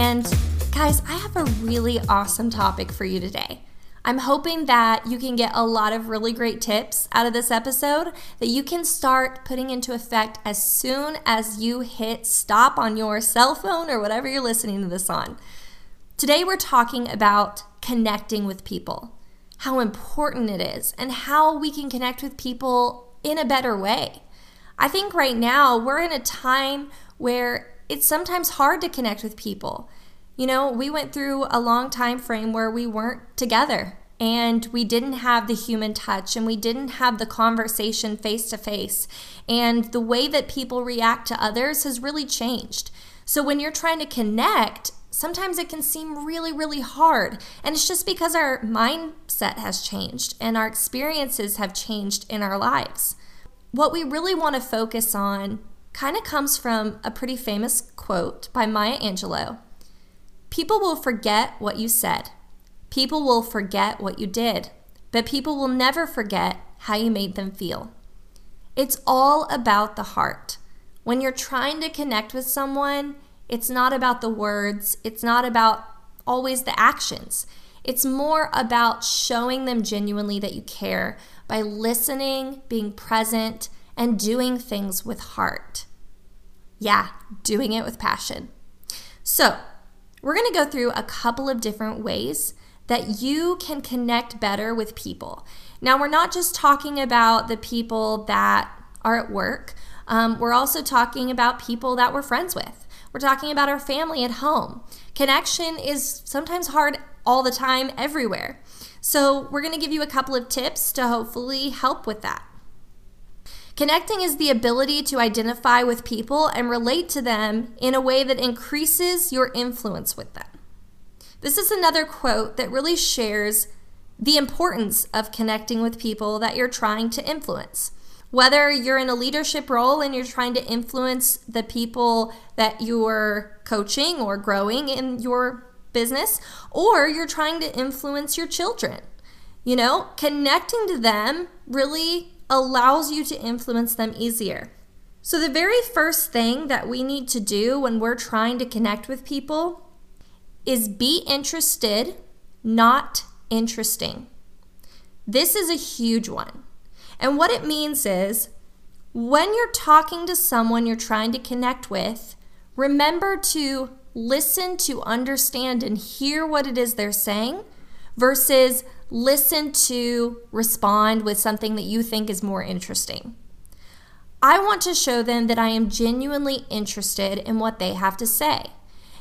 and guys, I have a really awesome topic for you today. I'm hoping that you can get a lot of really great tips out of this episode that you can start putting into effect as soon as you hit stop on your cell phone or whatever you're listening to this on. Today, we're talking about connecting with people, how important it is, and how we can connect with people in a better way. I think right now we're in a time where it's sometimes hard to connect with people. You know, we went through a long time frame where we weren't together and we didn't have the human touch and we didn't have the conversation face to face. And the way that people react to others has really changed. So when you're trying to connect, sometimes it can seem really, really hard. And it's just because our mindset has changed and our experiences have changed in our lives. What we really want to focus on kind of comes from a pretty famous quote by Maya Angelou People will forget what you said, people will forget what you did, but people will never forget how you made them feel. It's all about the heart. When you're trying to connect with someone, it's not about the words, it's not about always the actions. It's more about showing them genuinely that you care by listening, being present, and doing things with heart. Yeah, doing it with passion. So, we're going to go through a couple of different ways that you can connect better with people. Now, we're not just talking about the people that are at work, um, we're also talking about people that we're friends with. We're talking about our family at home. Connection is sometimes hard all the time, everywhere. So, we're going to give you a couple of tips to hopefully help with that. Connecting is the ability to identify with people and relate to them in a way that increases your influence with them. This is another quote that really shares the importance of connecting with people that you're trying to influence. Whether you're in a leadership role and you're trying to influence the people that you're coaching or growing in your business, or you're trying to influence your children. You know, connecting to them really allows you to influence them easier. So, the very first thing that we need to do when we're trying to connect with people is be interested, not interesting. This is a huge one. And what it means is when you're talking to someone you're trying to connect with, remember to listen to understand and hear what it is they're saying versus listen to respond with something that you think is more interesting. I want to show them that I am genuinely interested in what they have to say.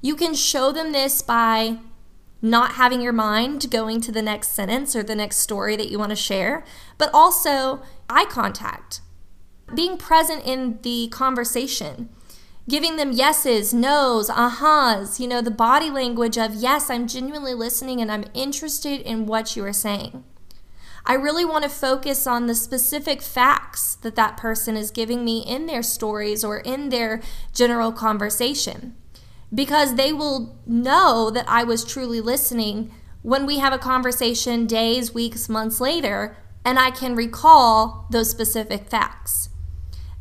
You can show them this by not having your mind going to the next sentence or the next story that you want to share, but also eye contact, being present in the conversation giving them yeses, nos, ahas, you know, the body language of, yes, I'm genuinely listening and I'm interested in what you are saying. I really want to focus on the specific facts that that person is giving me in their stories or in their general conversation because they will know that I was truly listening when we have a conversation days, weeks, months later, and I can recall those specific facts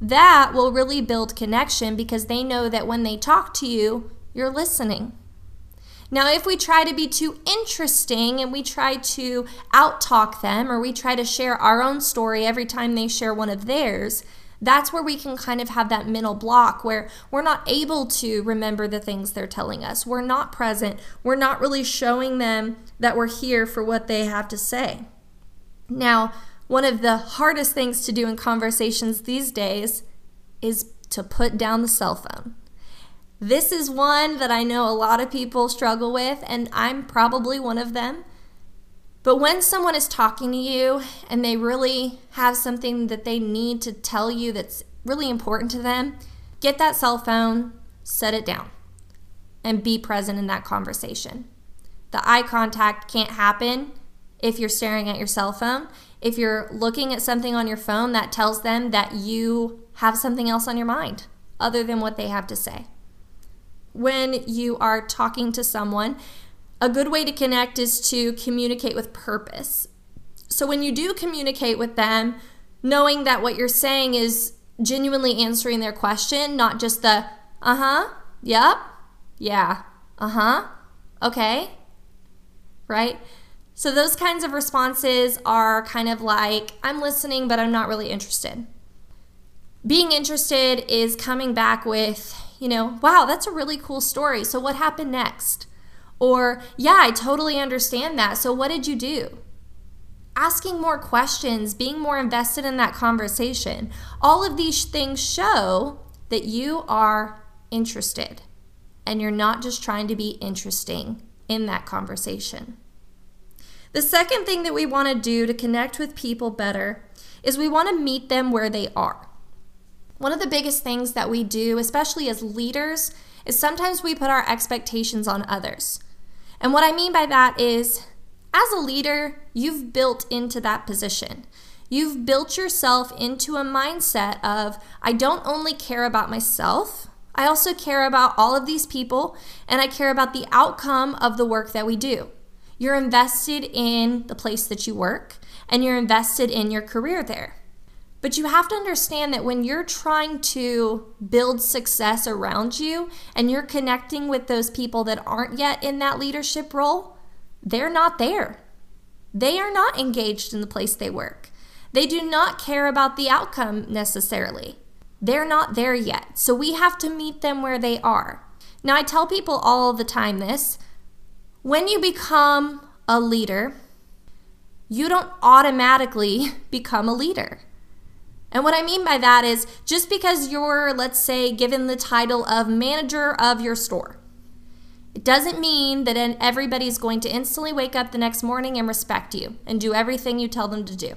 that will really build connection because they know that when they talk to you, you're listening. Now, if we try to be too interesting and we try to outtalk them or we try to share our own story every time they share one of theirs, that's where we can kind of have that mental block where we're not able to remember the things they're telling us. We're not present. We're not really showing them that we're here for what they have to say. Now, one of the hardest things to do in conversations these days is to put down the cell phone. This is one that I know a lot of people struggle with, and I'm probably one of them. But when someone is talking to you and they really have something that they need to tell you that's really important to them, get that cell phone, set it down, and be present in that conversation. The eye contact can't happen if you're staring at your cell phone if you're looking at something on your phone, that tells them that you have something else on your mind other than what they have to say. When you are talking to someone, a good way to connect is to communicate with purpose. So when you do communicate with them, knowing that what you're saying is genuinely answering their question, not just the uh huh, yep, yeah, uh huh, okay, right? So those kinds of responses are kind of like, I'm listening, but I'm not really interested. Being interested is coming back with, you know, wow, that's a really cool story. So what happened next? Or, yeah, I totally understand that. So what did you do? Asking more questions, being more invested in that conversation. All of these things show that you are interested and you're not just trying to be interesting in that conversation. The second thing that we want to do to connect with people better is we want to meet them where they are. One of the biggest things that we do, especially as leaders, is sometimes we put our expectations on others. And what I mean by that is, as a leader, you've built into that position. You've built yourself into a mindset of, I don't only care about myself, I also care about all of these people, and I care about the outcome of the work that we do. You're invested in the place that you work and you're invested in your career there. But you have to understand that when you're trying to build success around you and you're connecting with those people that aren't yet in that leadership role, they're not there. They are not engaged in the place they work. They do not care about the outcome necessarily. They're not there yet. So we have to meet them where they are. Now, I tell people all the time this when you become a leader, you don't automatically become a leader. And what I mean by that is just because you're, let's say, given the title of manager of your store, it doesn't mean that everybody's going to instantly wake up the next morning and respect you and do everything you tell them to do.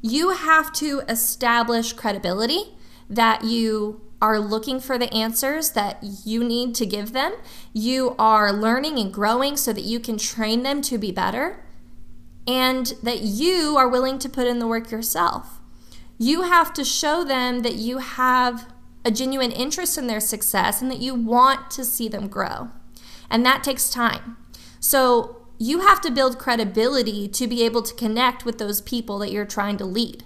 You have to establish credibility that you are looking for the answers that you need to give them. You are learning and growing so that you can train them to be better, and that you are willing to put in the work yourself. You have to show them that you have a genuine interest in their success and that you want to see them grow. And that takes time. So you have to build credibility to be able to connect with those people that you're trying to lead.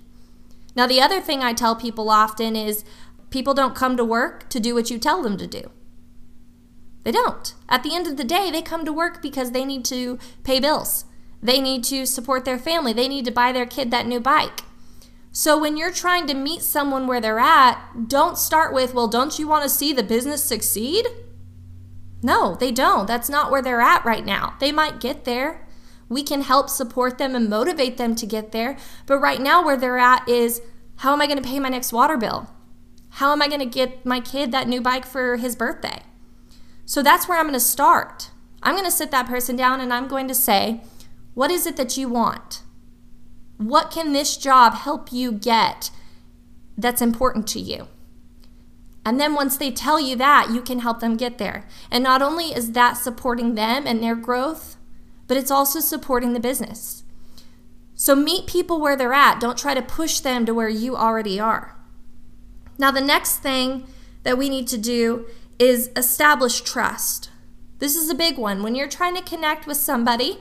Now, the other thing I tell people often is People don't come to work to do what you tell them to do. They don't. At the end of the day, they come to work because they need to pay bills. They need to support their family. They need to buy their kid that new bike. So when you're trying to meet someone where they're at, don't start with, well, don't you want to see the business succeed? No, they don't. That's not where they're at right now. They might get there. We can help support them and motivate them to get there. But right now, where they're at is, how am I going to pay my next water bill? How am I going to get my kid that new bike for his birthday? So that's where I'm going to start. I'm going to sit that person down and I'm going to say, What is it that you want? What can this job help you get that's important to you? And then once they tell you that, you can help them get there. And not only is that supporting them and their growth, but it's also supporting the business. So meet people where they're at. Don't try to push them to where you already are. Now, the next thing that we need to do is establish trust. This is a big one. When you're trying to connect with somebody,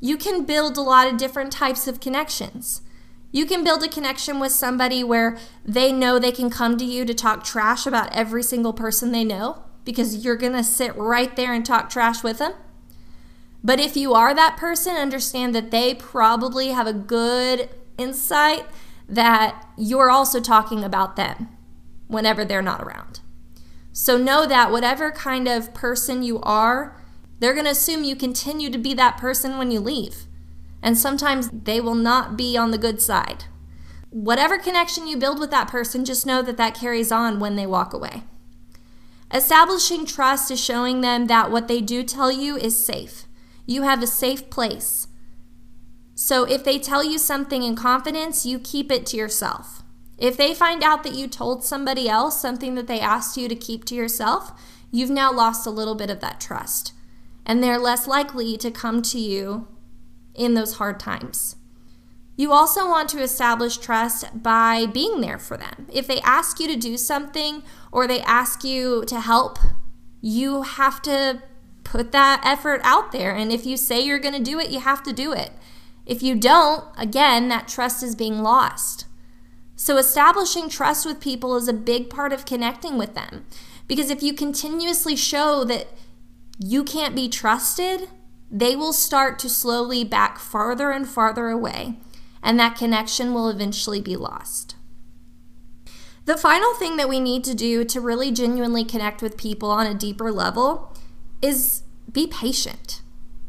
you can build a lot of different types of connections. You can build a connection with somebody where they know they can come to you to talk trash about every single person they know because you're going to sit right there and talk trash with them. But if you are that person, understand that they probably have a good insight that you're also talking about them whenever they're not around. So know that whatever kind of person you are, they're going to assume you continue to be that person when you leave. And sometimes they will not be on the good side. Whatever connection you build with that person, just know that that carries on when they walk away. Establishing trust is showing them that what they do tell you is safe. You have a safe place. So if they tell you something in confidence, you keep it to yourself. If they find out that you told somebody else something that they asked you to keep to yourself, you've now lost a little bit of that trust. And they're less likely to come to you in those hard times. You also want to establish trust by being there for them. If they ask you to do something or they ask you to help, you have to put that effort out there. And if you say you're going to do it, you have to do it. If you don't, again, that trust is being lost. So, establishing trust with people is a big part of connecting with them. Because if you continuously show that you can't be trusted, they will start to slowly back farther and farther away, and that connection will eventually be lost. The final thing that we need to do to really genuinely connect with people on a deeper level is be patient.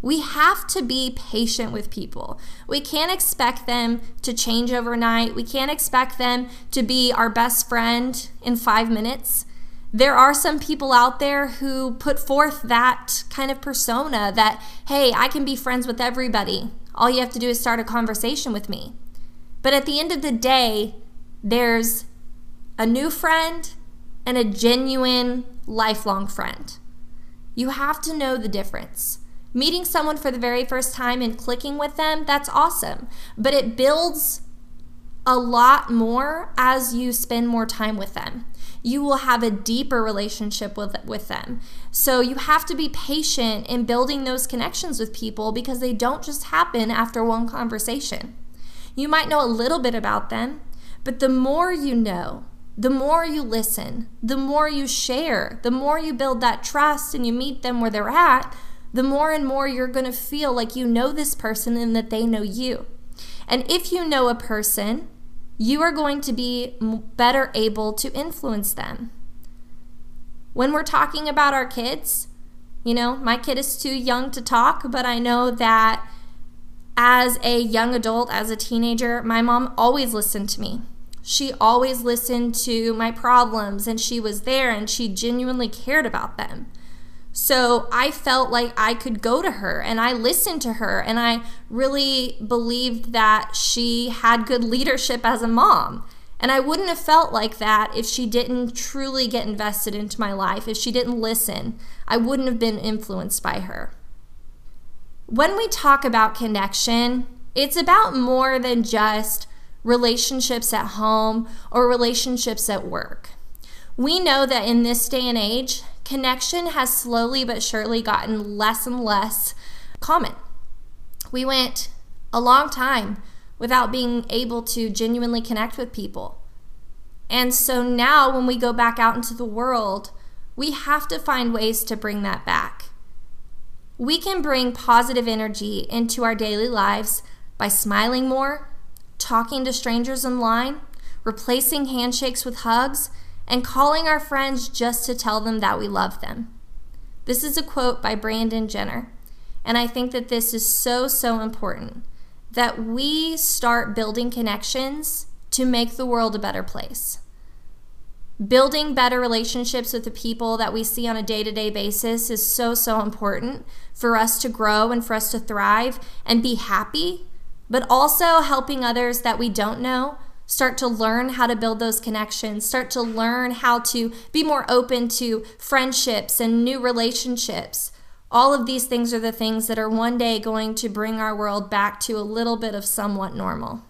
We have to be patient with people. We can't expect them to change overnight. We can't expect them to be our best friend in five minutes. There are some people out there who put forth that kind of persona that, hey, I can be friends with everybody. All you have to do is start a conversation with me. But at the end of the day, there's a new friend and a genuine lifelong friend. You have to know the difference. Meeting someone for the very first time and clicking with them, that's awesome. But it builds a lot more as you spend more time with them. You will have a deeper relationship with, with them. So you have to be patient in building those connections with people because they don't just happen after one conversation. You might know a little bit about them, but the more you know, the more you listen, the more you share, the more you build that trust and you meet them where they're at, the more and more you're going to feel like you know this person and that they know you. And if you know a person, you are going to be better able to influence them. When we're talking about our kids, you know, my kid is too young to talk, but I know that as a young adult, as a teenager, my mom always listened to me. She always listened to my problems and she was there and she genuinely cared about them. So I felt like I could go to her and I listened to her and I really believed that she had good leadership as a mom. And I wouldn't have felt like that if she didn't truly get invested into my life, if she didn't listen. I wouldn't have been influenced by her. When we talk about connection, it's about more than just relationships at home or relationships at work. We know that in this day and age, connection has slowly but surely gotten less and less common. We went a long time without being able to genuinely connect with people. And so now, when we go back out into the world, we have to find ways to bring that back. We can bring positive energy into our daily lives by smiling more, talking to strangers in line, replacing handshakes with hugs, and calling our friends just to tell them that we love them. This is a quote by Brandon Jenner, and I think that this is so, so important that we start building connections to make the world a better place. Building better relationships with the people that we see on a day to day basis is so, so important for us to grow and for us to thrive and be happy, but also helping others that we don't know start to learn how to build those connections, start to learn how to be more open to friendships and new relationships. All of these things are the things that are one day going to bring our world back to a little bit of somewhat normal.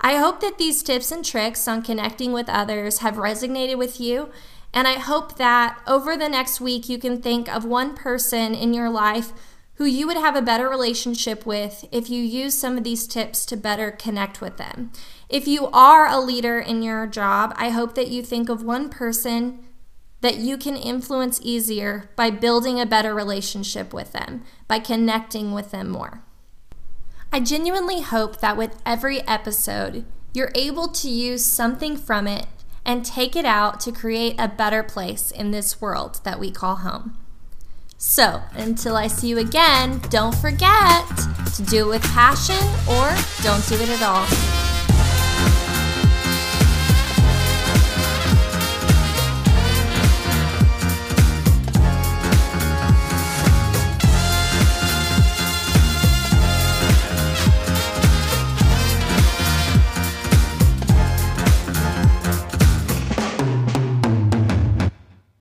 I hope that these tips and tricks on connecting with others have resonated with you, and I hope that over the next week you can think of one person in your life who you would have a better relationship with if you use some of these tips to better connect with them. If you are a leader in your job, I hope that you think of one person that you can influence easier by building a better relationship with them, by connecting with them more. I genuinely hope that with every episode, you're able to use something from it and take it out to create a better place in this world that we call home. So, until I see you again, don't forget to do it with passion or don't do it at all.